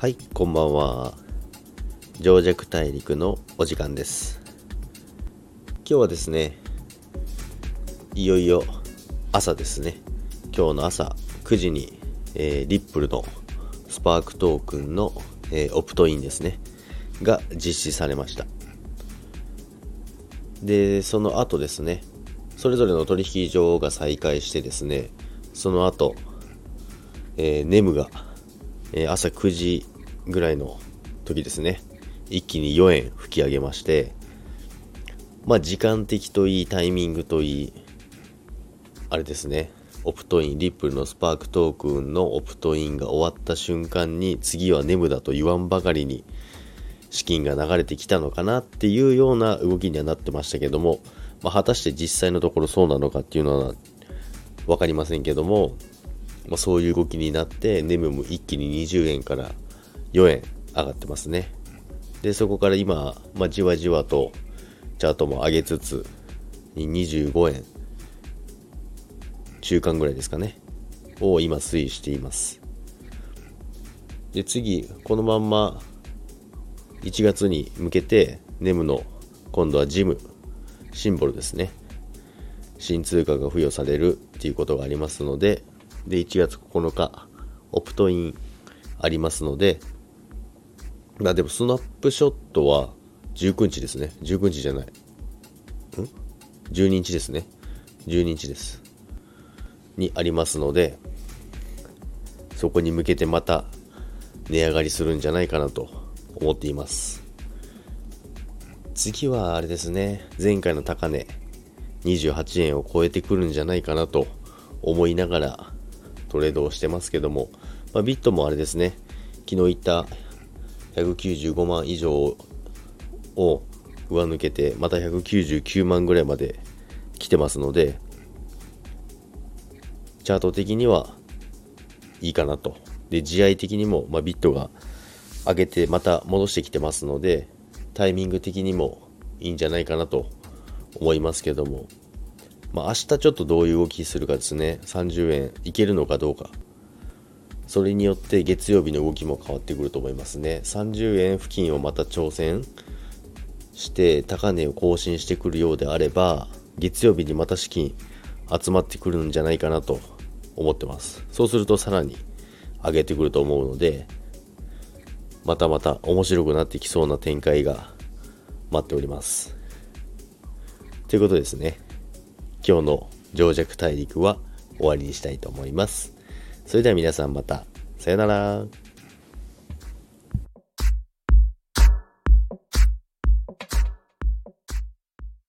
はいこんばんは。上弱大陸のお時間です。今日はですねいよいよ朝ですね。今日の朝9時に、えー、リップルのスパークトークンの、えー、オプトインですね。が実施されました。でその後ですねそれぞれの取引所が再開してですねその後、えー、ネムが、え、朝9時ぐらいの時ですね。一気に4円吹き上げましてまあ時間的といいタイミングといいあれですね。オプトインリップルのスパークトークンのオプトインが終わった瞬間に次はネムだと言わんばかりに資金が流れてきたのかなっていうような動きにはなってましたけども、まあ、果たして実際のところそうなのかっていうのは分かりませんけども、まあ、そういう動きになってネムも一気に20円から4円上がってますね。でそこから今、まあ、じわじわとチャートも上げつつ25円中間ぐらいですかね。を今推移しています。で次このまんま1月に向けてネムの今度はジムシンボルですね。新通貨が付与されるっていうことがありますのでで1月9日オプトインありますのでまあでもスナップショットは19日ですね。19日じゃない。ん？12日ですね。12日です。にありますのでそこに向けてまた値上がりするんじゃないかなと思っています。次はあれですね。前回の高値28円を超えてくるんじゃないかなと思いながらトレードをしてますけども、まあ、ビットもあれですね。昨日言った195万以上を上抜けてまた199万ぐらいまで来てますのでチャート的にはいいかなと。で試合的にも、まあ、ビットが上げてまた戻してきてますのでタイミング的にもいいんじゃないかなと思いますけども、まあ、明日ちょっとどういう動きするかですね30円いけるのかどうかそれによって月曜日の動きも変わってくると思いますね30円付近をまた挑戦して高値を更新してくるようであれば月曜日にまた資金集まってくるんじゃないかなと思ってますそうするとさらに上げてくると思うのでまたまた面白くなってきそうな展開が待っております。ということですね。今日の情弱大陸は終わりにしたいと思います。それでは皆さんまた。さよなら。